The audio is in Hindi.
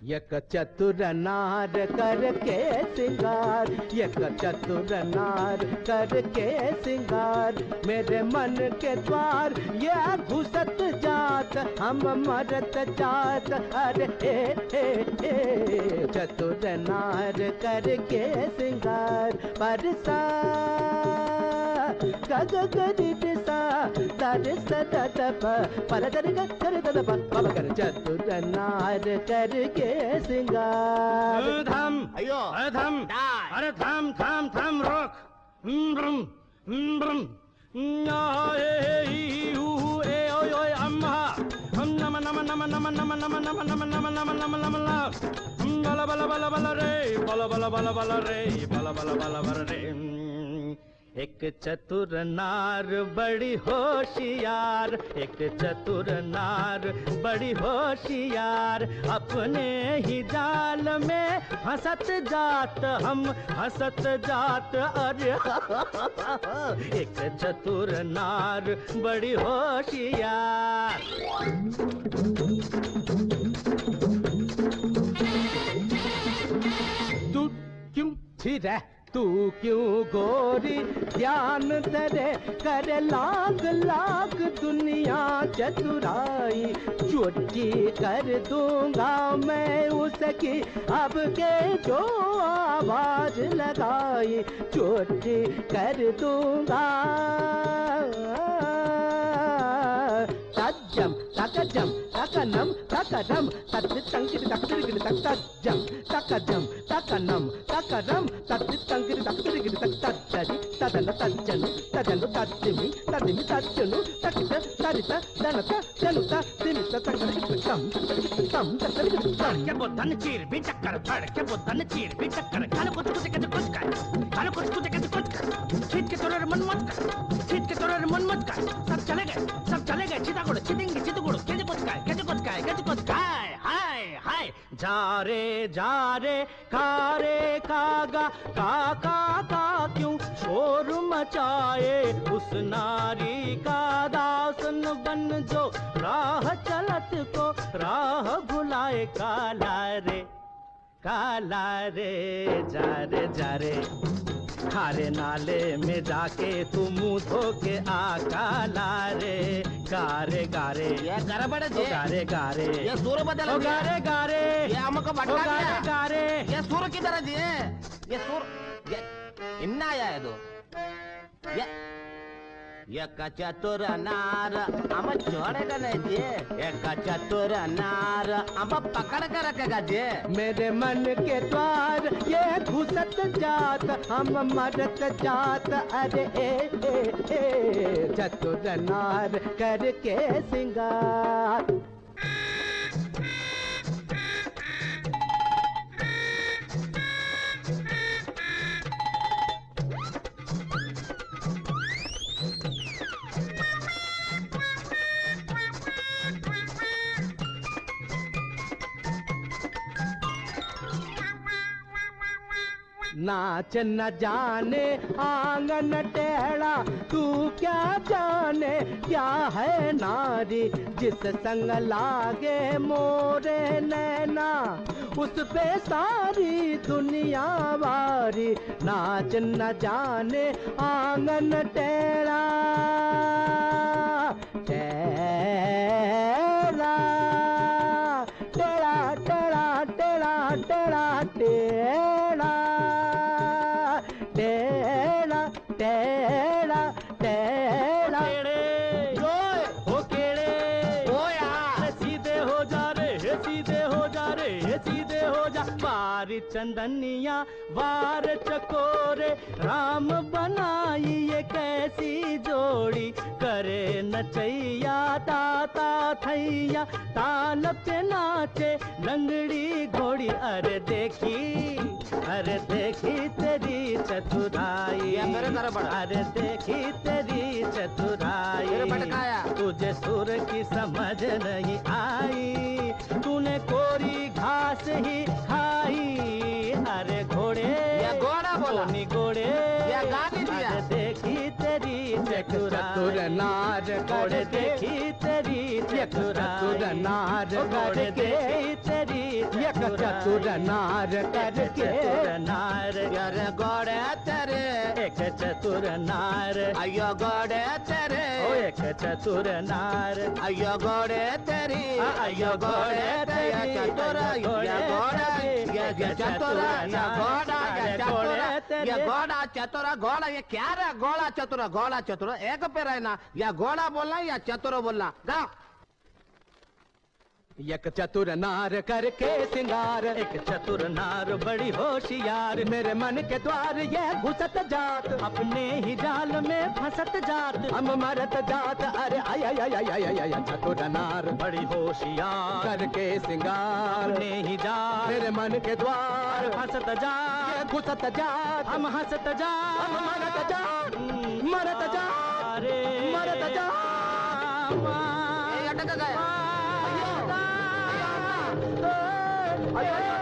यक चतुर नार करके सिंगार यक चतुर नार करके सिंगार। मेरे मन के द्वार ये घुसत जात, हम मरत जात। अरे ए ए ए चतुर नार करके सिंगार परसा గగ గని పిసా దాని సదతప పలకరి గచ్చరి తదప పలకరి చతుర నార కరిగే సింగార్ ధమ్ అయ్యో అధమ్ అరే ధమ్ ధమ్ ధమ్ రోక్ బ్రం బ్రం బల బల బల బల రే బల బల బల బల రే బల బల బల బల రే एक चतुर नार, बड़ी होशियार। एक चतुर नार, बड़ी होशियार। अपने ही जाल में हंसत जात हम, हंसत जात अरे। एक चतुर नार, बड़ी होशियार। तू क्यों थी फिर तू क्यों गोरी? ध्यान तेरे कर लाख लाख दुनिया चतुराई। चोटी कर दूँगा मैं उसकी। अब के जो आवाज़ लगाई चोटी कर दूँगा। తజ్జం తకజం తకనం తకరం తద్విత్తంకిరి తక్తిరిగిరి తక్తజ్జం తకజం తకనం తకరం తద్విత్తంకిరి తక్తిరిగిరి తక్తజ్జరి తదన తజ్జను తదను తత్తిమి తదిమి తజ్జను తకిత తరిత ధనత జనుత తిమిత తకరితం తం తకరితం తడక బొద్దన చీర్ బి చక్కర తడక బొద్దన చీర్ బి చక్కర కన కొట్టుకు కన కొట్టుకు కన కొట్టుకు కన కొట్టుకు కిట్కి తొలర మన్మత్క కొచ్చుకొచ్చుకాయ सब चले गए, सब चले गए। चितागुड़ चितिंगी चितगुड़ कैसे कोचकाय कैसे कोचकाय कैसे कोचकाय। हाय हाय। जा रे जा रे, का रे कागा का का का, क्यों शोर मचाए? उस नारी का दासन बन जो, राह चलत को राह भुलाए। काला रे काला रे, जा रे जा रे। खारे नाले में जाके तू मुँह धो के आका लारे। गारे गारे। ओ गारे गारे। ये सुर बदल गारे गारे। ये हमको गारे गारे। ये सुर किधर दिए ये सुर ये इन्ना आया है तो। ये ये चतुर नार हम छोड़ेगा नहीं जी एक चतुर नार हम पकड़ कर रखेगा जी मेरे मन के द्वार ये घुसत जात, हम मरत जात। अरे, ए ए ए, चतुर नार करके सिंगार। नाच न जाने, आँगन टेढ़ा, तू क्या जाने? क्या है नारी जिस संग लागे मोरे नैना? उस पे सारी दुनिया वारी, नाच न जाने, आँगन टेढ़ा। चंदनिया वार चकोरे राम बनाई ये कैसी जोड़ी करे नचैया ताता थैया ताल पे नाचे लंगड़ी घोड़ी अरे देखी अरे देखी तेरी चतुराई। अरे देखी तेरी चतुराई तुझे सुर की समझ नहीं आई तूने कोरी घास ही खाई नार घोड़े करके देखी तेरी चतुर चतुराई नार घोड़े देखी तेरी एक चतुर नार करके। चतुर नार। यार गोड़े तेरे। एक चतुर नार। अयो गोड़े तेरे। एक चतुर नार। अयो गोड़े तेरी। अयो गोड़े तेरी। चतुर ये ये चतुर ये घोड़ा ये चतुर। ये घोड़ा चतुर घोड़ा ये क्या रे? घोड़ा चतुर घोड़ा चतुर। एक पे रहना। या घोड़ा बोलना या चतुर बोलना? गा एक चतुर नार करके सिंगार एक चतुर नार बड़ी होशियार। मेरे मन के द्वार ये घुसत जात अपने ही जाल में फंसत जात। हम मरत जात अरे आय आय आय आय आय आय चतुर नार बड़ी होशियार। करके सिंगार अपने ही जाल मेरे मन के द्वार फंसत जात। घुसत जात हम हंसत जात। हम मरत जात मरत जात अरे। मरत जात। अटक गया। 哎呀哎